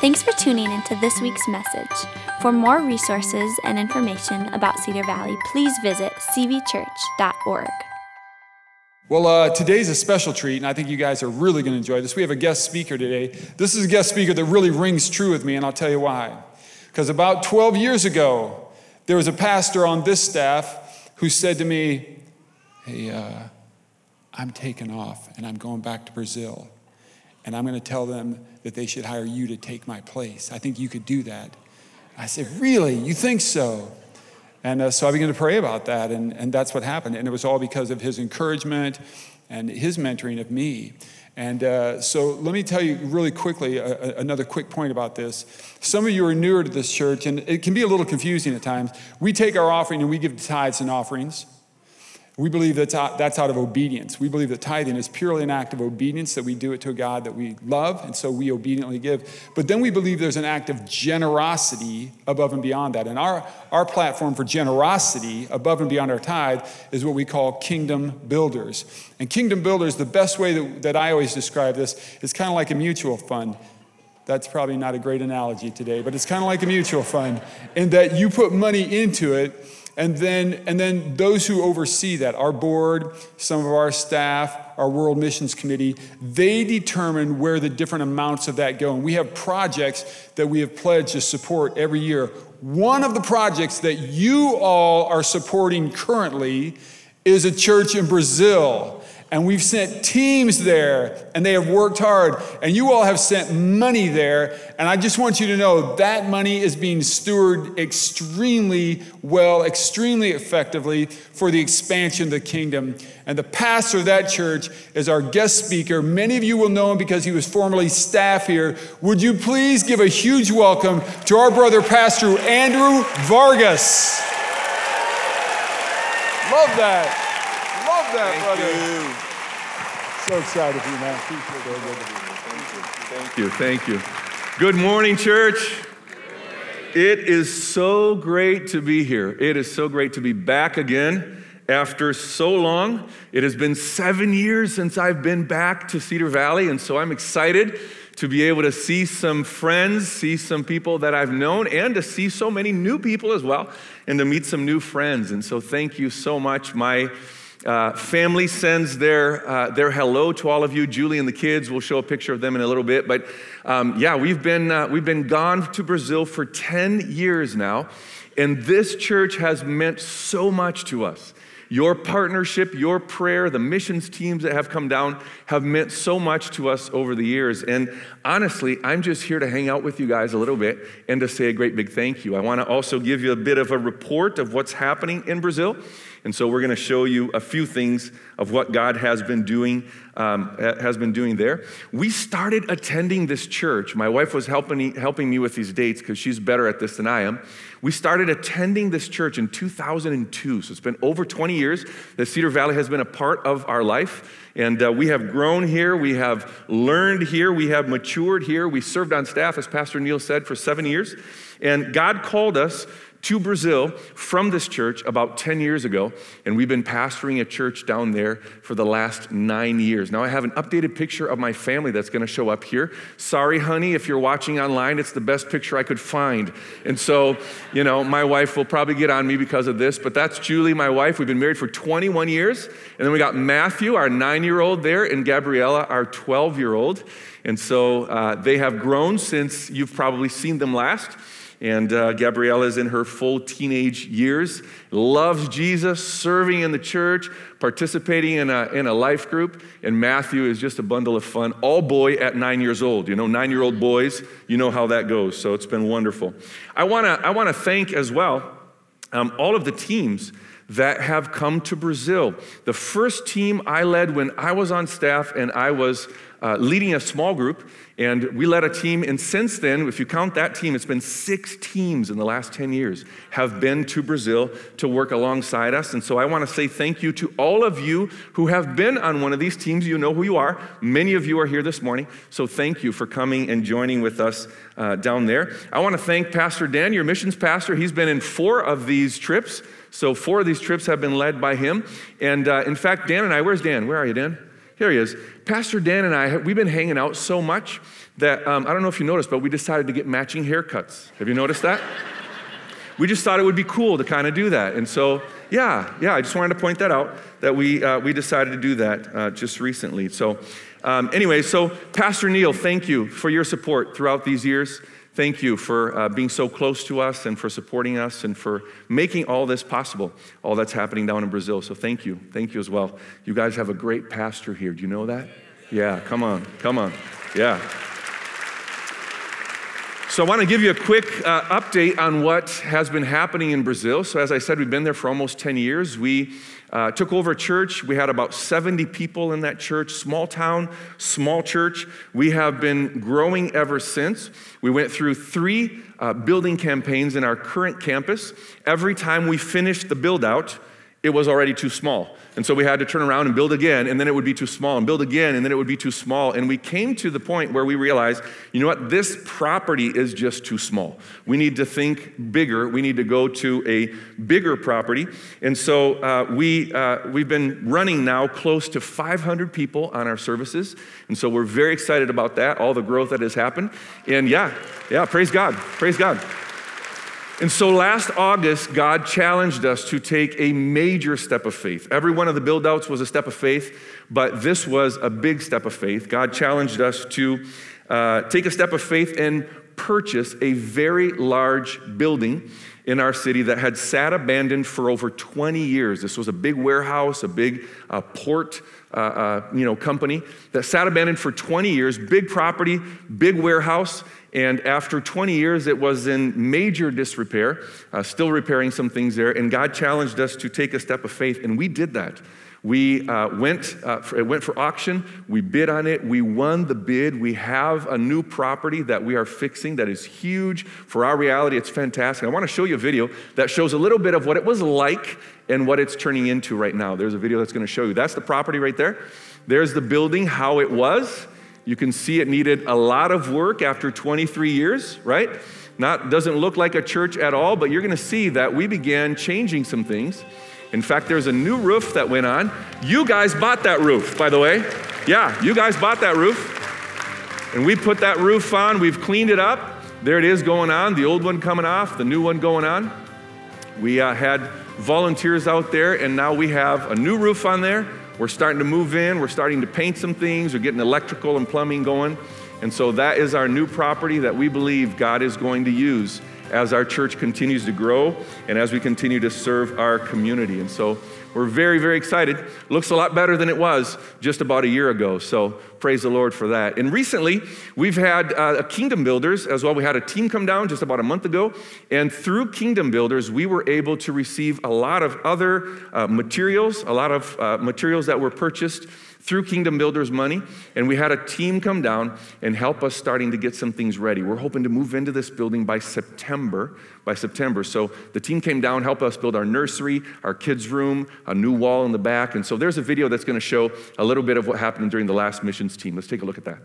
Thanks for tuning into this week's message. For more resources and information about Cedar Valley, please visit cvchurch.org. Well, uh, today's a special treat, and I think you guys are really going to enjoy this. We have a guest speaker today. This is a guest speaker that really rings true with me, and I'll tell you why. Because about 12 years ago, there was a pastor on this staff who said to me, Hey, uh, I'm taking off and I'm going back to Brazil. And I'm going to tell them that they should hire you to take my place. I think you could do that. I said, Really? You think so? And uh, so I began to pray about that, and, and that's what happened. And it was all because of his encouragement and his mentoring of me. And uh, so let me tell you really quickly a, a, another quick point about this. Some of you are newer to this church, and it can be a little confusing at times. We take our offering and we give tithes and offerings. We believe that's out, that's out of obedience. We believe that tithing is purely an act of obedience, that we do it to a God that we love, and so we obediently give. But then we believe there's an act of generosity above and beyond that. And our, our platform for generosity above and beyond our tithe is what we call kingdom builders. And kingdom builders, the best way that, that I always describe this is kind of like a mutual fund. That's probably not a great analogy today, but it's kind of like a mutual fund in that you put money into it and then, and then those who oversee that, our board, some of our staff, our World Missions Committee, they determine where the different amounts of that go. And we have projects that we have pledged to support every year. One of the projects that you all are supporting currently is a church in Brazil and we've sent teams there and they have worked hard. And you all have sent money there. And i just want you to know that money is being stewarded extremely well extremely effectively for the expansion of the kingdom. And the pastor of that church is our guest speaker. Many of you will know him because he was formerly staff here. Would you please give a huge welcome to our brother pastor andrew vargas? Love that that, Thank brother. You. So excited for you, man. Thank you. Thank you. Good morning, church. It is so great to be here. It is so great to be back again after so long. It has been seven years since I've been back to Cedar Valley, and so I'm excited to be able to see some friends, see some people that I've known, and to see so many new people as well, and to meet some new friends. And so, thank you so much. My uh, family sends their, uh, their hello to all of you. Julie and the kids, we'll show a picture of them in a little bit. But um, yeah, we've been, uh, we've been gone to Brazil for 10 years now, and this church has meant so much to us. Your partnership, your prayer, the missions teams that have come down have meant so much to us over the years. And honestly, I'm just here to hang out with you guys a little bit and to say a great big thank you. I want to also give you a bit of a report of what's happening in Brazil. And so we're going to show you a few things of what God has been doing um, has been doing there. We started attending this church. My wife was helping me, helping me with these dates because she's better at this than I am. We started attending this church in 2002. So it's been over 20 years that Cedar Valley has been a part of our life. And uh, we have grown here, we have learned here, we have matured here. We served on staff, as Pastor Neil said, for seven years. And God called us to Brazil from this church about 10 years ago, and we've been pastoring a church down there for the last nine years. Now, I have an updated picture of my family that's gonna show up here. Sorry, honey, if you're watching online, it's the best picture I could find. And so, you know, my wife will probably get on me because of this, but that's Julie, my wife. We've been married for 21 years. And then we got Matthew, our nine year old there, and Gabriella, our 12 year old. And so uh, they have grown since you've probably seen them last. And uh, Gabriella is in her full teenage years, loves Jesus, serving in the church, participating in a, in a life group. And Matthew is just a bundle of fun, all boy at nine years old. You know, nine year old boys, you know how that goes. So it's been wonderful. I wanna, I wanna thank as well um, all of the teams that have come to Brazil. The first team I led when I was on staff and I was uh, leading a small group, and we led a team. And since then, if you count that team, it's been six teams in the last 10 years have been to Brazil to work alongside us. And so I want to say thank you to all of you who have been on one of these teams. You know who you are. Many of you are here this morning. So thank you for coming and joining with us uh, down there. I want to thank Pastor Dan, your missions pastor. He's been in four of these trips. So four of these trips have been led by him. And uh, in fact, Dan and I, where's Dan? Where are you, Dan? Here he is. Pastor Dan and I, we've been hanging out so much that um, I don't know if you noticed, but we decided to get matching haircuts. Have you noticed that? we just thought it would be cool to kind of do that. And so, yeah, yeah, I just wanted to point that out that we, uh, we decided to do that uh, just recently. So, um, anyway, so Pastor Neil, thank you for your support throughout these years. Thank you for uh, being so close to us and for supporting us and for making all this possible, all that's happening down in Brazil. So thank you. Thank you as well. You guys have a great pastor here. Do you know that? Yeah, come on, come on. Yeah. So, I want to give you a quick uh, update on what has been happening in Brazil. So, as I said, we've been there for almost 10 years. We uh, took over a church. We had about 70 people in that church, small town, small church. We have been growing ever since. We went through three uh, building campaigns in our current campus. Every time we finished the build out, it was already too small. And so we had to turn around and build again, and then it would be too small, and build again, and then it would be too small. And we came to the point where we realized, you know what, this property is just too small. We need to think bigger. We need to go to a bigger property. And so uh, we, uh, we've been running now close to 500 people on our services. And so we're very excited about that, all the growth that has happened. And yeah, yeah, praise God, praise God. And so last August, God challenged us to take a major step of faith. Every one of the build outs was a step of faith, but this was a big step of faith. God challenged us to uh, take a step of faith and purchase a very large building in our city that had sat abandoned for over 20 years. This was a big warehouse, a big uh, port uh, uh, you know, company that sat abandoned for 20 years, big property, big warehouse. And after 20 years, it was in major disrepair, uh, still repairing some things there. And God challenged us to take a step of faith, and we did that. We uh, went, uh, for, it went for auction. We bid on it. We won the bid. We have a new property that we are fixing that is huge for our reality. It's fantastic. I want to show you a video that shows a little bit of what it was like and what it's turning into right now. There's a video that's going to show you. That's the property right there. There's the building, how it was. You can see it needed a lot of work after 23 years, right? Not doesn't look like a church at all, but you're going to see that we began changing some things. In fact, there's a new roof that went on. You guys bought that roof, by the way. Yeah, you guys bought that roof. And we put that roof on, we've cleaned it up. There it is going on, the old one coming off, the new one going on. We uh, had volunteers out there, and now we have a new roof on there. We're starting to move in, we're starting to paint some things, we're getting electrical and plumbing going. And so that is our new property that we believe God is going to use as our church continues to grow and as we continue to serve our community. And so we're very, very excited. Looks a lot better than it was just about a year ago. So praise the Lord for that. And recently, we've had uh, a Kingdom Builders as well. We had a team come down just about a month ago. And through Kingdom Builders, we were able to receive a lot of other uh, materials, a lot of uh, materials that were purchased through Kingdom Builders money, and we had a team come down and help us starting to get some things ready. We're hoping to move into this building by September. By September, so the team came down, helped us build our nursery, our kids' room, a new wall in the back, and so there's a video that's going to show a little bit of what happened during the last missions team. Let's take a look at that.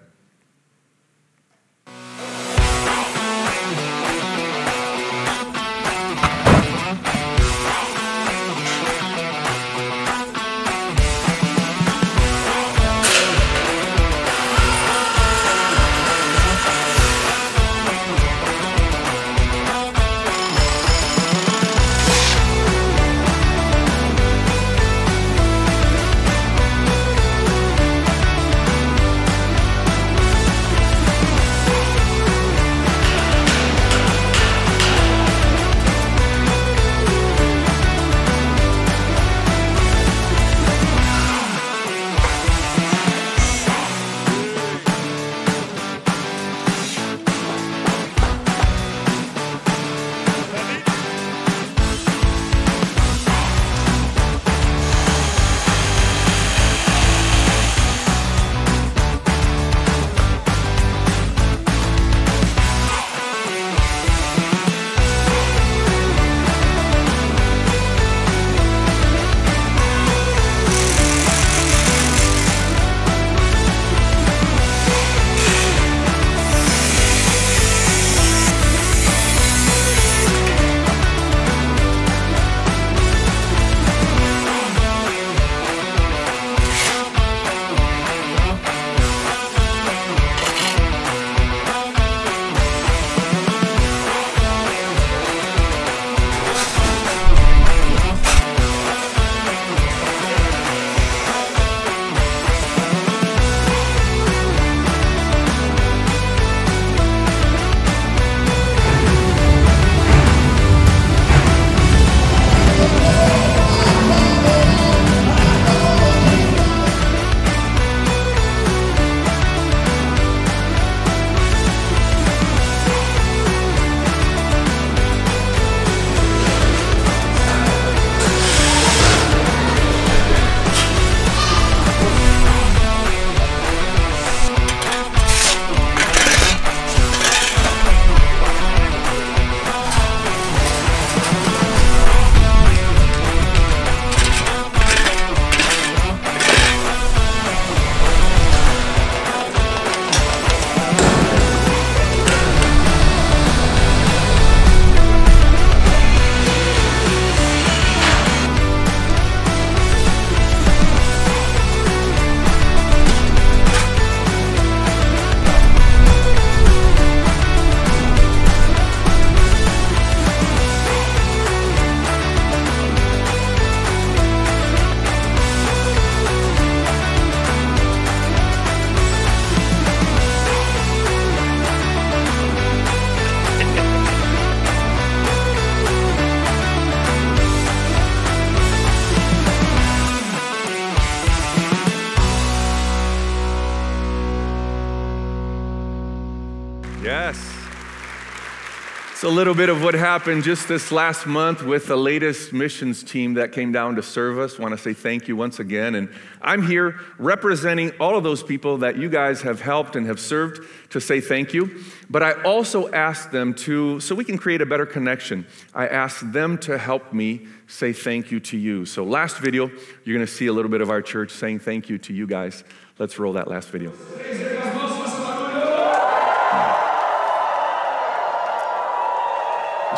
Little bit of what happened just this last month with the latest missions team that came down to serve us. Want to say thank you once again. And I'm here representing all of those people that you guys have helped and have served to say thank you. But I also asked them to, so we can create a better connection, I asked them to help me say thank you to you. So, last video, you're going to see a little bit of our church saying thank you to you guys. Let's roll that last video.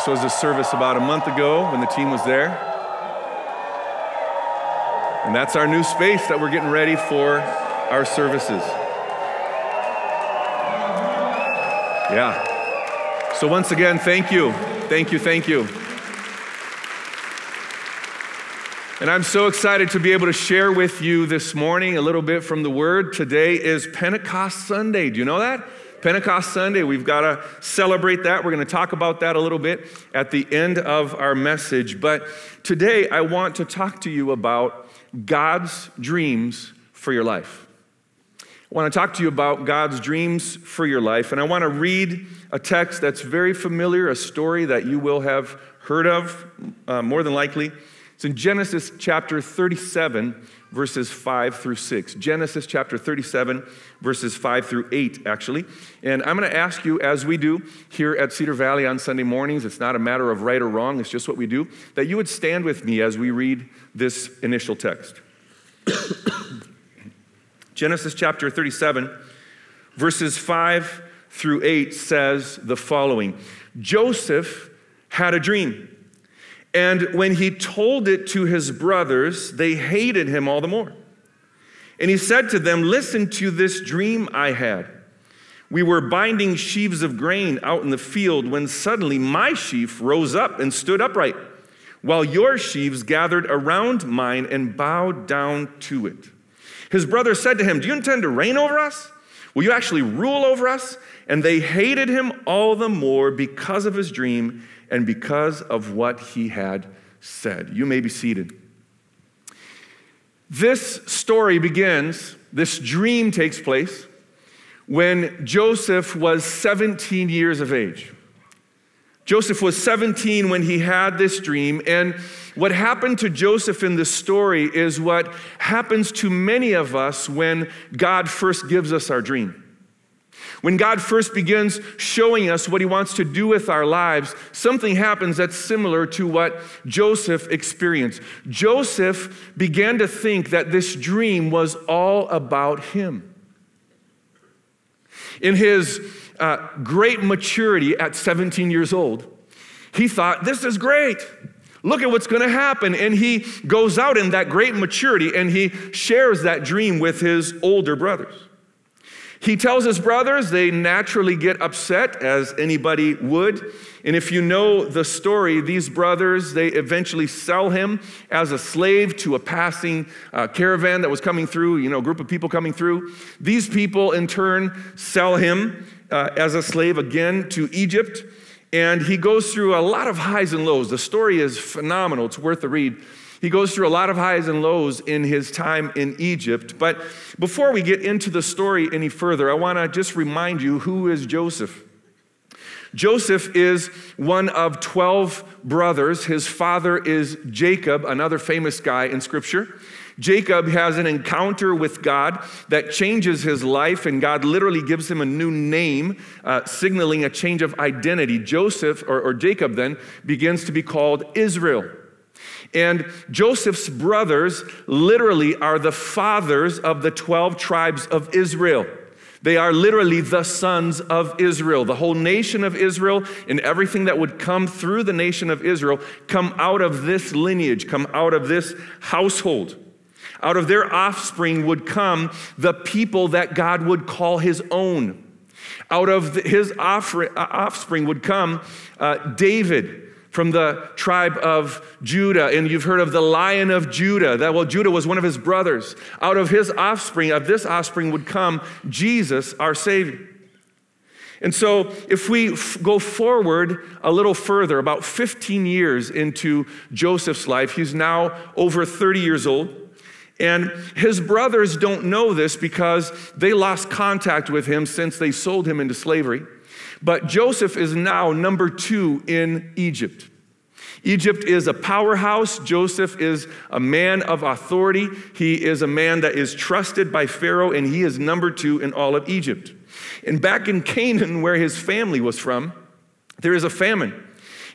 Was a service about a month ago when the team was there. And that's our new space that we're getting ready for our services. Yeah. So, once again, thank you. Thank you, thank you. And I'm so excited to be able to share with you this morning a little bit from the Word. Today is Pentecost Sunday. Do you know that? Pentecost Sunday, we've got to celebrate that. We're going to talk about that a little bit at the end of our message. But today, I want to talk to you about God's dreams for your life. I want to talk to you about God's dreams for your life. And I want to read a text that's very familiar, a story that you will have heard of, uh, more than likely. It's in Genesis chapter 37, verses 5 through 6. Genesis chapter 37, verses 5 through 8, actually. And I'm going to ask you, as we do here at Cedar Valley on Sunday mornings, it's not a matter of right or wrong, it's just what we do, that you would stand with me as we read this initial text. Genesis chapter 37, verses 5 through 8 says the following Joseph had a dream. And when he told it to his brothers, they hated him all the more. And he said to them, Listen to this dream I had. We were binding sheaves of grain out in the field when suddenly my sheaf rose up and stood upright, while your sheaves gathered around mine and bowed down to it. His brother said to him, Do you intend to reign over us? Will you actually rule over us? And they hated him all the more because of his dream and because of what he had said. You may be seated. This story begins, this dream takes place when Joseph was 17 years of age. Joseph was 17 when he had this dream, and what happened to Joseph in this story is what happens to many of us when God first gives us our dream. When God first begins showing us what he wants to do with our lives, something happens that's similar to what Joseph experienced. Joseph began to think that this dream was all about him. In his uh, great maturity at 17 years old, he thought, This is great. Look at what's going to happen. And he goes out in that great maturity and he shares that dream with his older brothers. He tells his brothers, they naturally get upset, as anybody would. And if you know the story, these brothers, they eventually sell him as a slave to a passing uh, caravan that was coming through, you know, a group of people coming through. These people, in turn, sell him uh, as a slave again to Egypt. And he goes through a lot of highs and lows. The story is phenomenal, it's worth the read. He goes through a lot of highs and lows in his time in Egypt. But before we get into the story any further, I want to just remind you who is Joseph. Joseph is one of 12 brothers. His father is Jacob, another famous guy in Scripture. Jacob has an encounter with God that changes his life, and God literally gives him a new name, uh, signaling a change of identity. Joseph, or, or Jacob, then begins to be called Israel. And Joseph's brothers literally are the fathers of the 12 tribes of Israel. They are literally the sons of Israel. The whole nation of Israel and everything that would come through the nation of Israel come out of this lineage, come out of this household. Out of their offspring would come the people that God would call his own. Out of his offspring would come uh, David from the tribe of Judah, and you've heard of the lion of Judah. That well, Judah was one of his brothers. Out of his offspring, of this offspring, would come Jesus, our Savior. And so, if we f- go forward a little further, about 15 years into Joseph's life, he's now over 30 years old. And his brothers don't know this because they lost contact with him since they sold him into slavery. But Joseph is now number two in Egypt. Egypt is a powerhouse. Joseph is a man of authority. He is a man that is trusted by Pharaoh, and he is number two in all of Egypt. And back in Canaan, where his family was from, there is a famine.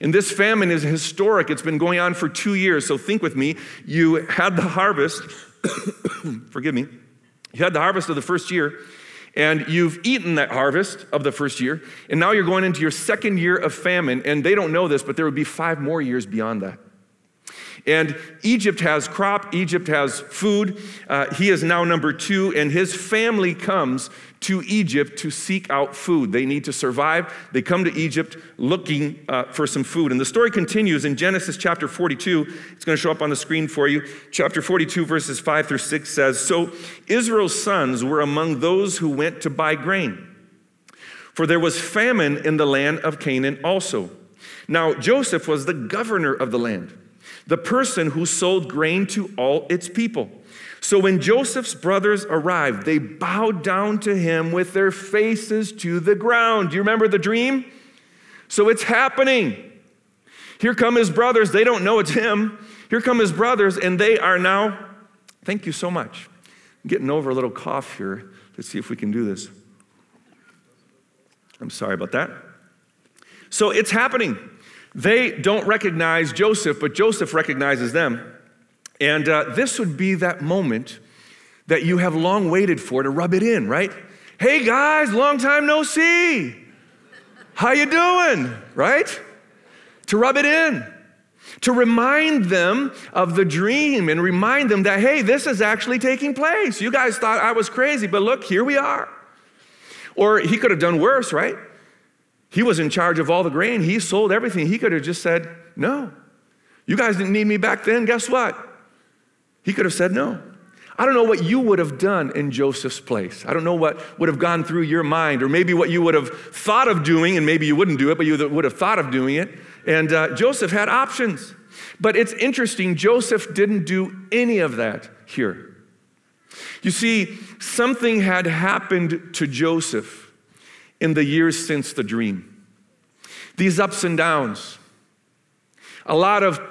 And this famine is historic. It's been going on for two years. So think with me. You had the harvest, forgive me, you had the harvest of the first year, and you've eaten that harvest of the first year, and now you're going into your second year of famine, and they don't know this, but there would be five more years beyond that. And Egypt has crop, Egypt has food. Uh, he is now number two, and his family comes to Egypt to seek out food. They need to survive. They come to Egypt looking uh, for some food. And the story continues in Genesis chapter 42. It's going to show up on the screen for you. Chapter 42, verses 5 through 6 says So Israel's sons were among those who went to buy grain, for there was famine in the land of Canaan also. Now, Joseph was the governor of the land, the person who sold grain to all its people. So when Joseph's brothers arrived, they bowed down to him with their faces to the ground. Do you remember the dream? So it's happening. Here come his brothers. They don't know it's him. Here come his brothers, and they are now, thank you so much. I'm getting over a little cough here. Let's see if we can do this. I'm sorry about that. So it's happening. They don't recognize Joseph, but Joseph recognizes them. And uh, this would be that moment that you have long waited for to rub it in, right? Hey guys, long time no see. How you doing? Right? To rub it in. To remind them of the dream and remind them that, hey, this is actually taking place. You guys thought I was crazy, but look, here we are. Or he could have done worse, right? He was in charge of all the grain, he sold everything. He could have just said, no. You guys didn't need me back then. Guess what? He could have said no. I don't know what you would have done in Joseph's place. I don't know what would have gone through your mind, or maybe what you would have thought of doing, and maybe you wouldn't do it, but you would have thought of doing it. And uh, Joseph had options. But it's interesting, Joseph didn't do any of that here. You see, something had happened to Joseph in the years since the dream. These ups and downs, a lot of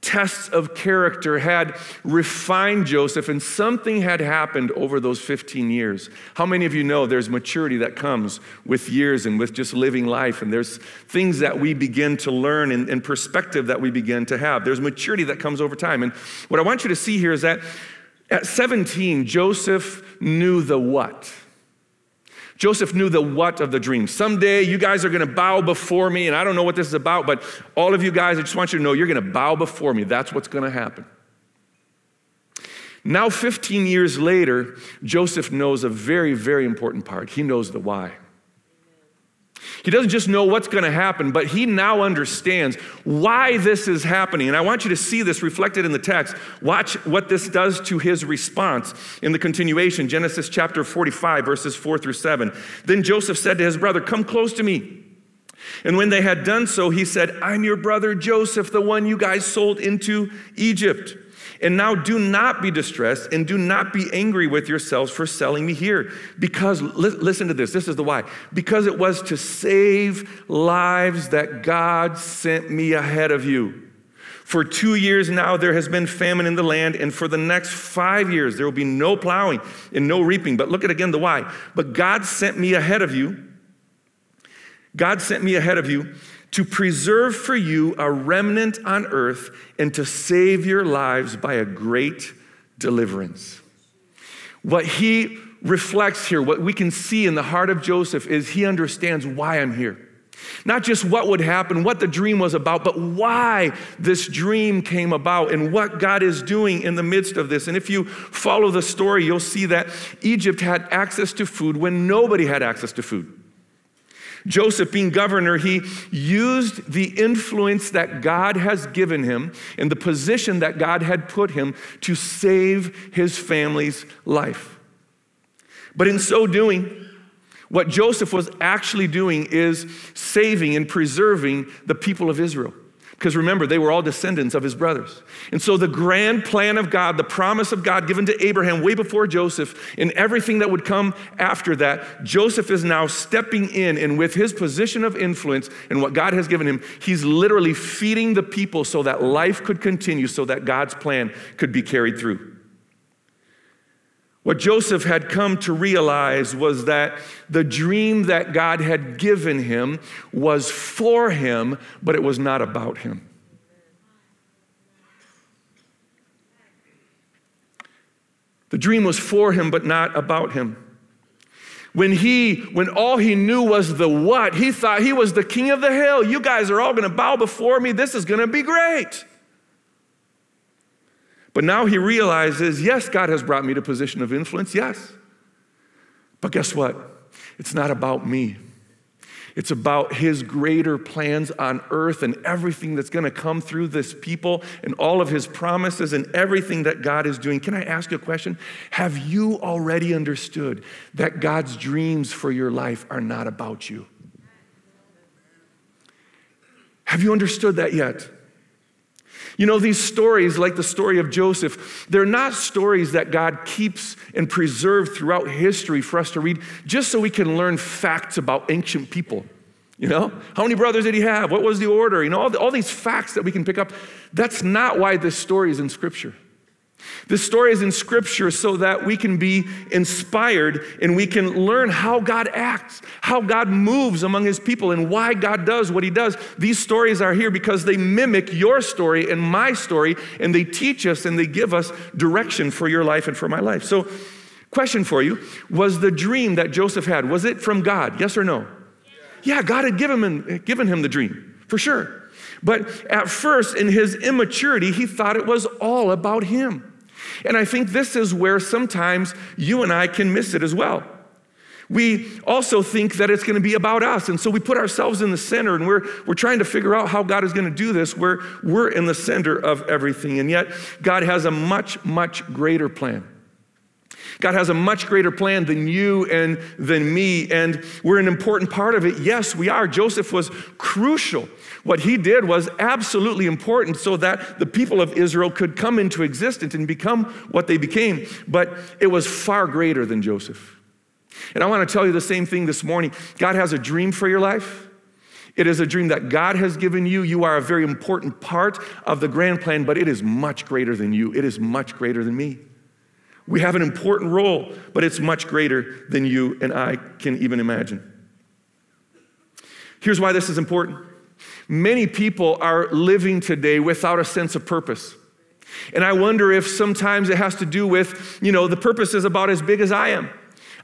tests of character had refined Joseph, and something had happened over those 15 years. How many of you know there's maturity that comes with years and with just living life? And there's things that we begin to learn and, and perspective that we begin to have. There's maturity that comes over time. And what I want you to see here is that at 17, Joseph knew the what. Joseph knew the what of the dream. Someday you guys are going to bow before me, and I don't know what this is about, but all of you guys, I just want you to know you're going to bow before me. That's what's going to happen. Now, 15 years later, Joseph knows a very, very important part. He knows the why. He doesn't just know what's going to happen, but he now understands why this is happening. And I want you to see this reflected in the text. Watch what this does to his response in the continuation Genesis chapter 45, verses 4 through 7. Then Joseph said to his brother, Come close to me. And when they had done so, he said, I'm your brother Joseph, the one you guys sold into Egypt. And now do not be distressed and do not be angry with yourselves for selling me here. Because, li- listen to this, this is the why. Because it was to save lives that God sent me ahead of you. For two years now, there has been famine in the land, and for the next five years, there will be no plowing and no reaping. But look at again the why. But God sent me ahead of you. God sent me ahead of you to preserve for you a remnant on earth and to save your lives by a great deliverance. What he reflects here, what we can see in the heart of Joseph, is he understands why I'm here. Not just what would happen, what the dream was about, but why this dream came about and what God is doing in the midst of this. And if you follow the story, you'll see that Egypt had access to food when nobody had access to food. Joseph, being governor, he used the influence that God has given him and the position that God had put him to save his family's life. But in so doing, what Joseph was actually doing is saving and preserving the people of Israel. Because remember, they were all descendants of his brothers. And so, the grand plan of God, the promise of God given to Abraham way before Joseph, and everything that would come after that, Joseph is now stepping in, and with his position of influence and what God has given him, he's literally feeding the people so that life could continue, so that God's plan could be carried through. What Joseph had come to realize was that the dream that God had given him was for him, but it was not about him. The dream was for him, but not about him. When he, when all he knew was the what, he thought he was the king of the hill. You guys are all gonna bow before me. This is gonna be great. But now he realizes yes, God has brought me to a position of influence, yes. But guess what? It's not about me. It's about his greater plans on earth and everything that's going to come through this people and all of his promises and everything that God is doing. Can I ask you a question? Have you already understood that God's dreams for your life are not about you? Have you understood that yet? You know, these stories, like the story of Joseph, they're not stories that God keeps and preserved throughout history for us to read just so we can learn facts about ancient people. You know, how many brothers did he have? What was the order? You know, all, the, all these facts that we can pick up. That's not why this story is in Scripture. This story is in Scripture so that we can be inspired and we can learn how God acts, how God moves among His people, and why God does what He does. These stories are here because they mimic your story and my story, and they teach us and they give us direction for your life and for my life. So, question for you Was the dream that Joseph had, was it from God? Yes or no? Yeah, God had given him, given him the dream, for sure. But at first, in his immaturity, he thought it was all about him. And I think this is where sometimes you and I can miss it as well. We also think that it's going to be about us. And so we put ourselves in the center and we're, we're trying to figure out how God is going to do this where we're in the center of everything. And yet, God has a much, much greater plan. God has a much greater plan than you and than me, and we're an important part of it. Yes, we are. Joseph was crucial. What he did was absolutely important so that the people of Israel could come into existence and become what they became, but it was far greater than Joseph. And I want to tell you the same thing this morning God has a dream for your life. It is a dream that God has given you. You are a very important part of the grand plan, but it is much greater than you. It is much greater than me. We have an important role, but it's much greater than you and I can even imagine. Here's why this is important many people are living today without a sense of purpose. And I wonder if sometimes it has to do with, you know, the purpose is about as big as I am.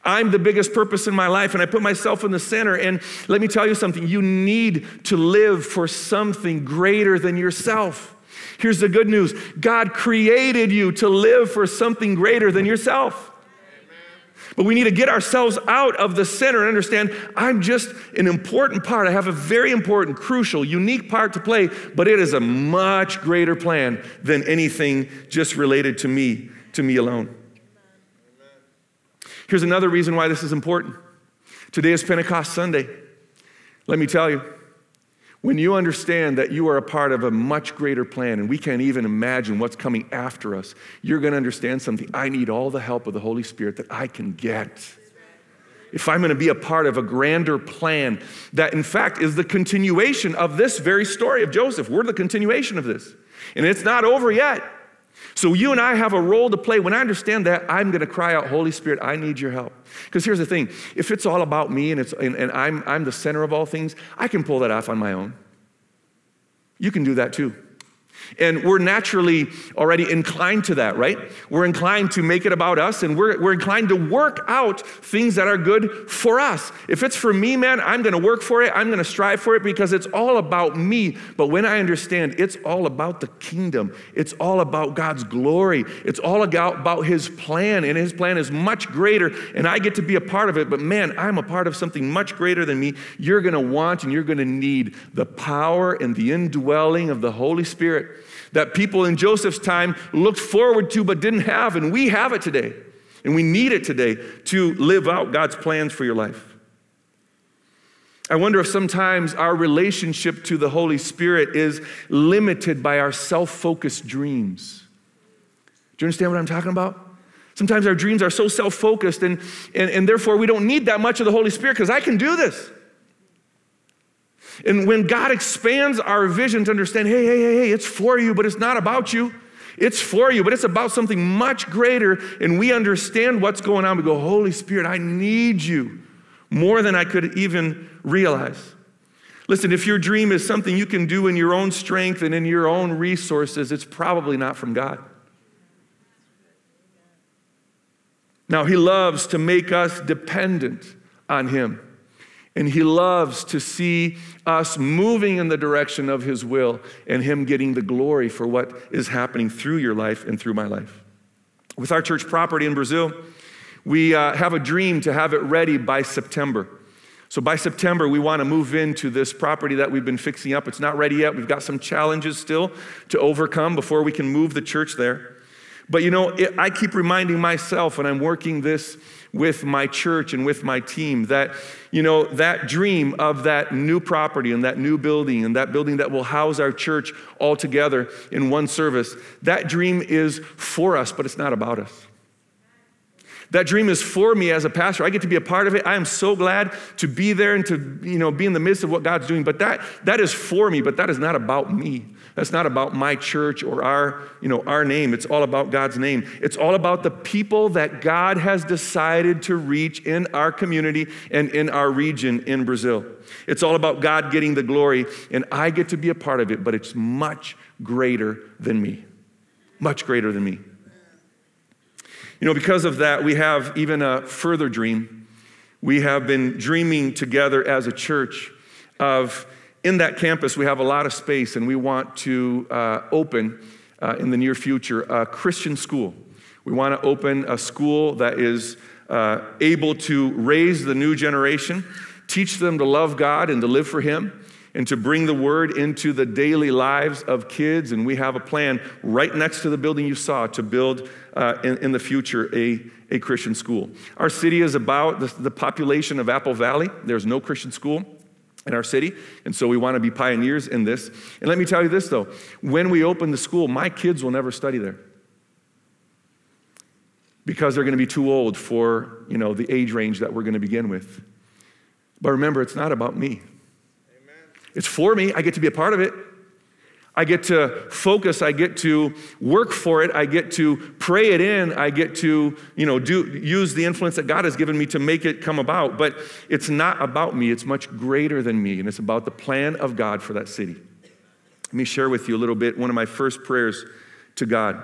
I'm the biggest purpose in my life, and I put myself in the center. And let me tell you something you need to live for something greater than yourself. Here's the good news God created you to live for something greater than yourself. But we need to get ourselves out of the center and understand I'm just an important part. I have a very important, crucial, unique part to play, but it is a much greater plan than anything just related to me, to me alone. Here's another reason why this is important. Today is Pentecost Sunday. Let me tell you, when you understand that you are a part of a much greater plan and we can't even imagine what's coming after us, you're going to understand something. I need all the help of the Holy Spirit that I can get. If I'm going to be a part of a grander plan that, in fact, is the continuation of this very story of Joseph, we're the continuation of this. And it's not over yet. So you and I have a role to play. When I understand that, I'm going to cry out, Holy Spirit, I need your help. Because here's the thing if it's all about me and, it's, and, and I'm, I'm the center of all things, I can pull that off on my own. You can do that too. And we're naturally already inclined to that, right? We're inclined to make it about us and we're, we're inclined to work out things that are good for us. If it's for me, man, I'm gonna work for it. I'm gonna strive for it because it's all about me. But when I understand it's all about the kingdom, it's all about God's glory, it's all about His plan, and His plan is much greater, and I get to be a part of it. But man, I'm a part of something much greater than me. You're gonna want and you're gonna need the power and the indwelling of the Holy Spirit that people in Joseph's time looked forward to but didn't have, and we have it today. And we need it today to live out God's plans for your life. I wonder if sometimes our relationship to the Holy Spirit is limited by our self focused dreams. Do you understand what I'm talking about? Sometimes our dreams are so self focused, and, and, and therefore we don't need that much of the Holy Spirit because I can do this. And when God expands our vision to understand, hey, hey, hey, hey, it's for you, but it's not about you. It's for you, but it's about something much greater. And we understand what's going on. We go, Holy Spirit, I need you more than I could even realize. Listen, if your dream is something you can do in your own strength and in your own resources, it's probably not from God. Now, He loves to make us dependent on Him. And he loves to see us moving in the direction of his will and him getting the glory for what is happening through your life and through my life. With our church property in Brazil, we uh, have a dream to have it ready by September. So by September, we want to move into this property that we've been fixing up. It's not ready yet. We've got some challenges still to overcome before we can move the church there. But you know, it, I keep reminding myself when I'm working this with my church and with my team that, you know, that dream of that new property and that new building and that building that will house our church all together in one service, that dream is for us, but it's not about us. That dream is for me as a pastor. I get to be a part of it. I am so glad to be there and to, you know, be in the midst of what God's doing. But that, that is for me, but that is not about me. That's not about my church or our, you know, our name. It's all about God's name. It's all about the people that God has decided to reach in our community and in our region in Brazil. It's all about God getting the glory, and I get to be a part of it, but it's much greater than me. Much greater than me. You know, because of that, we have even a further dream. We have been dreaming together as a church of in that campus, we have a lot of space, and we want to uh, open uh, in the near future a Christian school. We want to open a school that is uh, able to raise the new generation, teach them to love God and to live for Him, and to bring the word into the daily lives of kids. And we have a plan right next to the building you saw to build uh, in, in, the future a, a Christian school. Our city is about the, the population of Apple Valley. There's no Christian school in our city, and so we want to be pioneers in this. And let me tell you this though when we open the school, my kids will never study there because they're going to be too old for you know the age range that we're going to begin with but remember it's not about me it's for me. I get to be a part of it. I get to focus, I get to work for it, I get to pray it in, I get to, you know, do use the influence that God has given me to make it come about. But it's not about me, it's much greater than me, and it's about the plan of God for that city. Let me share with you a little bit. One of my first prayers to God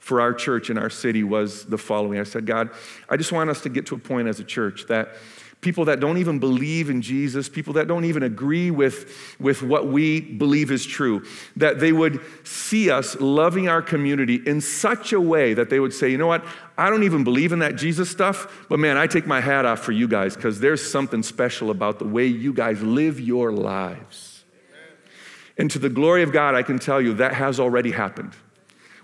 for our church and our city was the following. I said, God, I just want us to get to a point as a church that people that don't even believe in Jesus, people that don't even agree with, with what we believe is true, that they would see us loving our community in such a way that they would say, you know what, I don't even believe in that Jesus stuff, but man, I take my hat off for you guys because there's something special about the way you guys live your lives. And to the glory of God, I can tell you that has already happened.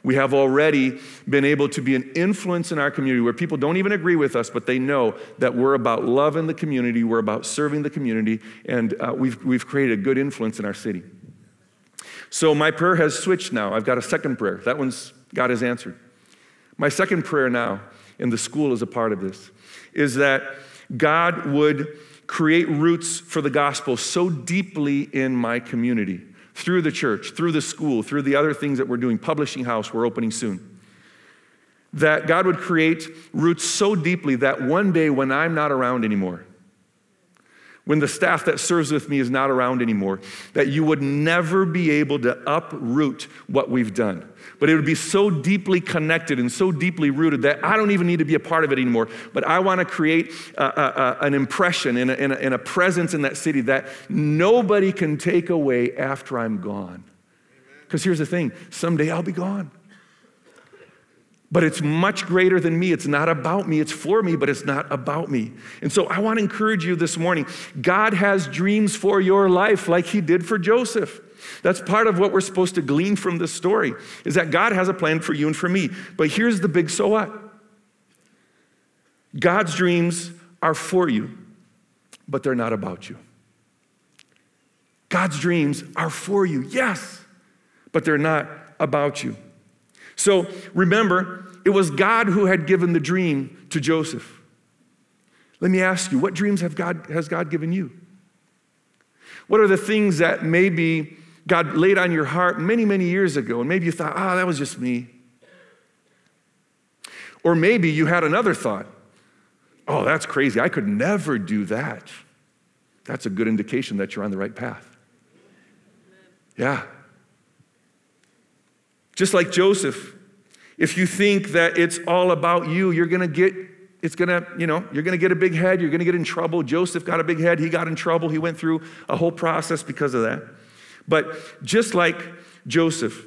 We have already been able to be an influence in our community where people don't even agree with us, but they know that we're about love in the community, we're about serving the community, and uh, we've, we've created a good influence in our city. So my prayer has switched now. I've got a second prayer. That one's God has answered. My second prayer now, and the school is a part of this, is that God would create roots for the gospel so deeply in my community through the church, through the school, through the other things that we're doing, publishing house, we're opening soon. That God would create roots so deeply that one day when I'm not around anymore, when the staff that serves with me is not around anymore, that you would never be able to uproot what we've done. But it would be so deeply connected and so deeply rooted that I don't even need to be a part of it anymore. But I want to create a, a, an impression and a, and, and a presence in that city that nobody can take away after I'm gone. Because here's the thing someday I'll be gone. But it's much greater than me. It's not about me. It's for me, but it's not about me. And so I want to encourage you this morning. God has dreams for your life like he did for Joseph. That's part of what we're supposed to glean from this story is that God has a plan for you and for me. But here's the big so what? God's dreams are for you, but they're not about you. God's dreams are for you, yes, but they're not about you. So remember, it was God who had given the dream to Joseph. Let me ask you, what dreams have God, has God given you? What are the things that maybe God laid on your heart many, many years ago, and maybe you thought, ah, oh, that was just me? Or maybe you had another thought, oh, that's crazy. I could never do that. That's a good indication that you're on the right path. Yeah. Just like Joseph, if you think that it's all about you, you're going to get it's gonna, you know, you're gonna get a big head, you're gonna get in trouble. Joseph got a big head, he got in trouble, he went through a whole process because of that. But just like Joseph,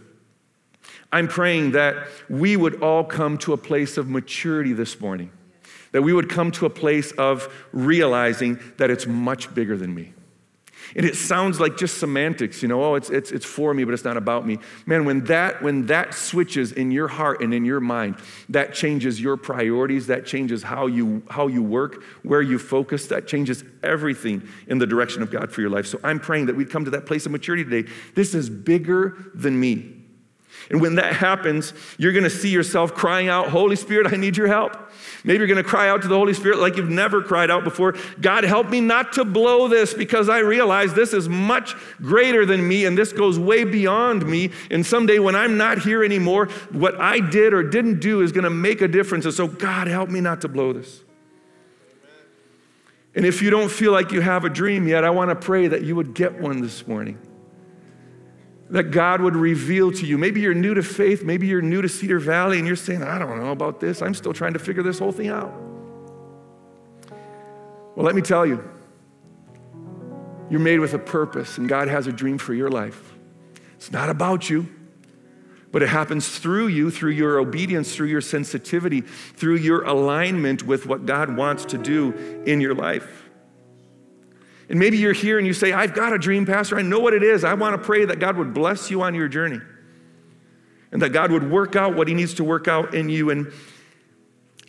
I'm praying that we would all come to a place of maturity this morning, that we would come to a place of realizing that it's much bigger than me. And it sounds like just semantics, you know, oh, it's, it's, it's for me, but it's not about me. Man, when that, when that switches in your heart and in your mind, that changes your priorities, that changes how you, how you work, where you focus, that changes everything in the direction of God for your life. So I'm praying that we'd come to that place of maturity today. This is bigger than me. And when that happens, you're gonna see yourself crying out, Holy Spirit, I need your help. Maybe you're gonna cry out to the Holy Spirit like you've never cried out before God, help me not to blow this because I realize this is much greater than me and this goes way beyond me. And someday when I'm not here anymore, what I did or didn't do is gonna make a difference. And so, God, help me not to blow this. And if you don't feel like you have a dream yet, I wanna pray that you would get one this morning that God would reveal to you. Maybe you're new to faith, maybe you're new to Cedar Valley, and you're saying, I don't know about this. I'm still trying to figure this whole thing out. Well, let me tell you, you're made with a purpose, and God has a dream for your life. It's not about you, but it happens through you, through your obedience, through your sensitivity, through your alignment with what God wants to do in your life. And maybe you're here and you say, I've got a dream, Pastor. I know what it is. I want to pray that God would bless you on your journey and that God would work out what He needs to work out in you. And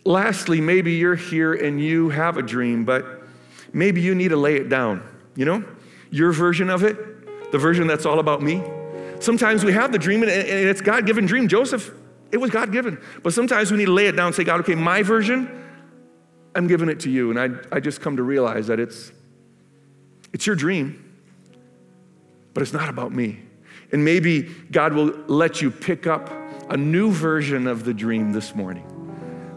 lastly, maybe you're here and you have a dream, but maybe you need to lay it down. You know, your version of it, the version that's all about me. Sometimes we have the dream and it's God given dream. Joseph, it was God given. But sometimes we need to lay it down and say, God, okay, my version, I'm giving it to you. And I, I just come to realize that it's it's your dream, but it's not about me. And maybe God will let you pick up a new version of the dream this morning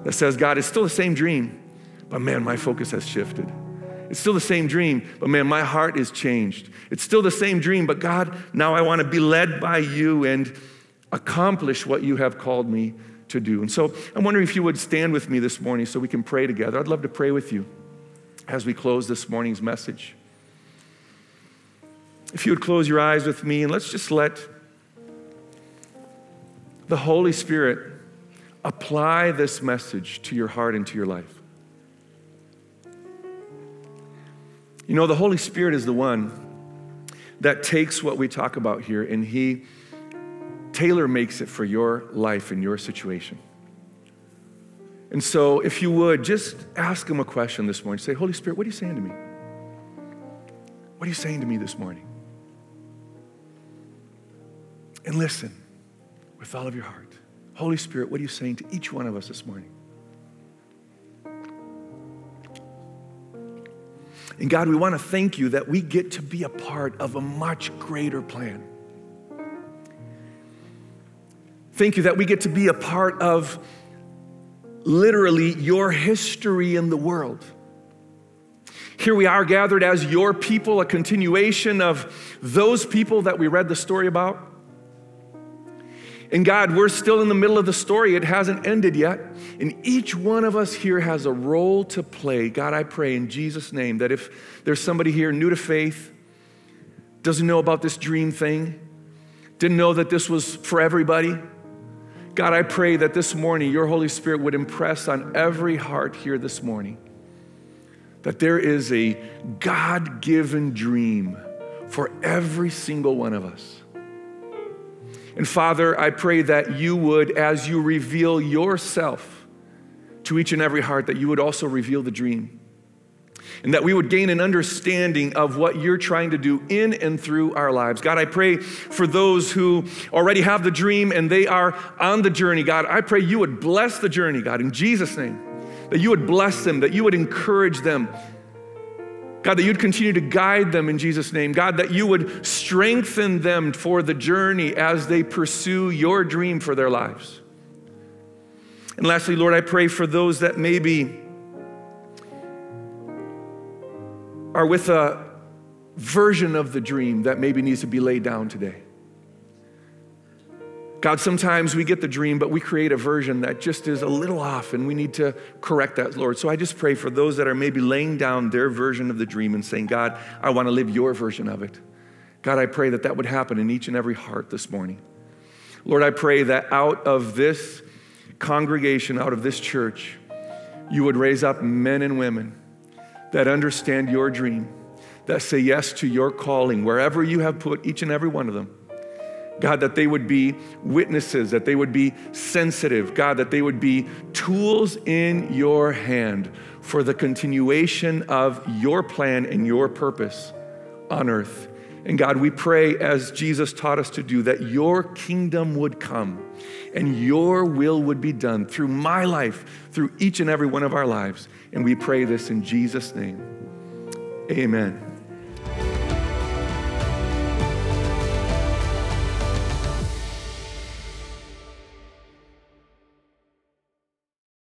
that says, God, it's still the same dream, but man, my focus has shifted. It's still the same dream, but man, my heart is changed. It's still the same dream, but God, now I want to be led by you and accomplish what you have called me to do. And so I'm wondering if you would stand with me this morning so we can pray together. I'd love to pray with you as we close this morning's message. If you would close your eyes with me and let's just let the Holy Spirit apply this message to your heart and to your life. You know, the Holy Spirit is the one that takes what we talk about here and He tailor makes it for your life and your situation. And so, if you would, just ask Him a question this morning. Say, Holy Spirit, what are you saying to me? What are you saying to me this morning? And listen with all of your heart. Holy Spirit, what are you saying to each one of us this morning? And God, we want to thank you that we get to be a part of a much greater plan. Thank you that we get to be a part of literally your history in the world. Here we are gathered as your people, a continuation of those people that we read the story about. And God, we're still in the middle of the story. It hasn't ended yet. And each one of us here has a role to play. God, I pray in Jesus' name that if there's somebody here new to faith, doesn't know about this dream thing, didn't know that this was for everybody, God, I pray that this morning your Holy Spirit would impress on every heart here this morning that there is a God given dream for every single one of us. And Father, I pray that you would, as you reveal yourself to each and every heart, that you would also reveal the dream. and that we would gain an understanding of what you're trying to do in and through our lives. God, I pray for those who already have the dream and they are on the journey. God, I pray you would bless the journey, God, in Jesus' name. That you would bless them, that you would encourage them. God, that you'd continue to guide them in Jesus' name. God, that you would strengthen them for the journey as they pursue your dream for their lives. And lastly, Lord, I pray for those that maybe are with a version of the dream that maybe needs to be laid down today. God, sometimes we get the dream, but we create a version that just is a little off, and we need to correct that, Lord. So I just pray for those that are maybe laying down their version of the dream and saying, God, I want to live your version of it. God, I pray that that would happen in each and every heart this morning. Lord, I pray that out of this congregation, out of this church, you would raise up men and women that understand your dream, that say yes to your calling, wherever you have put each and every one of them. God, that they would be witnesses, that they would be sensitive, God, that they would be tools in your hand for the continuation of your plan and your purpose on earth. And God, we pray, as Jesus taught us to do, that your kingdom would come and your will would be done through my life, through each and every one of our lives. And we pray this in Jesus' name. Amen.